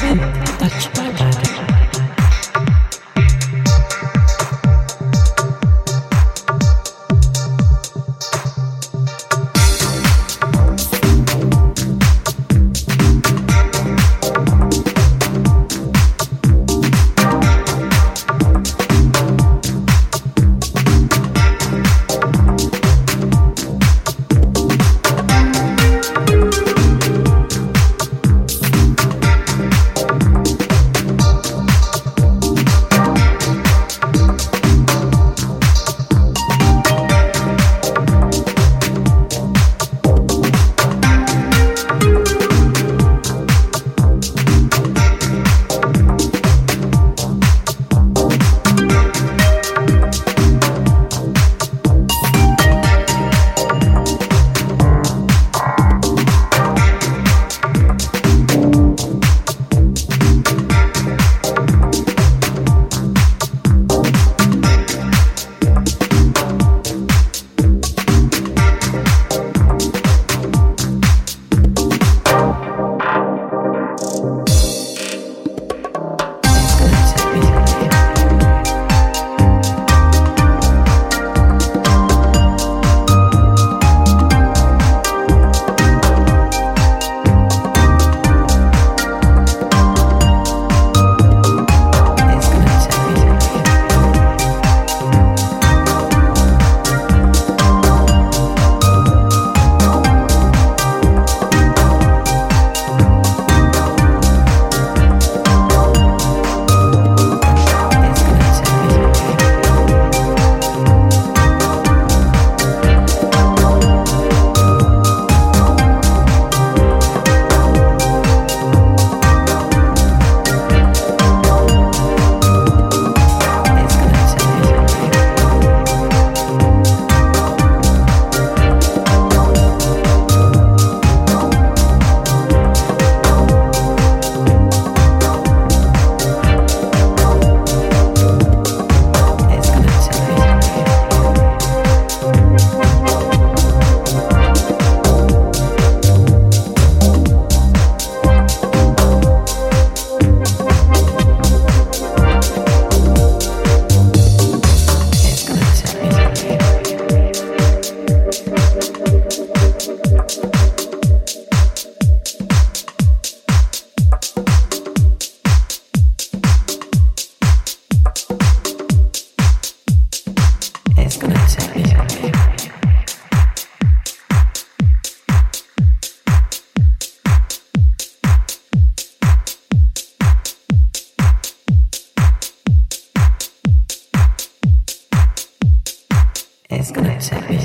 Touch, by. Saber.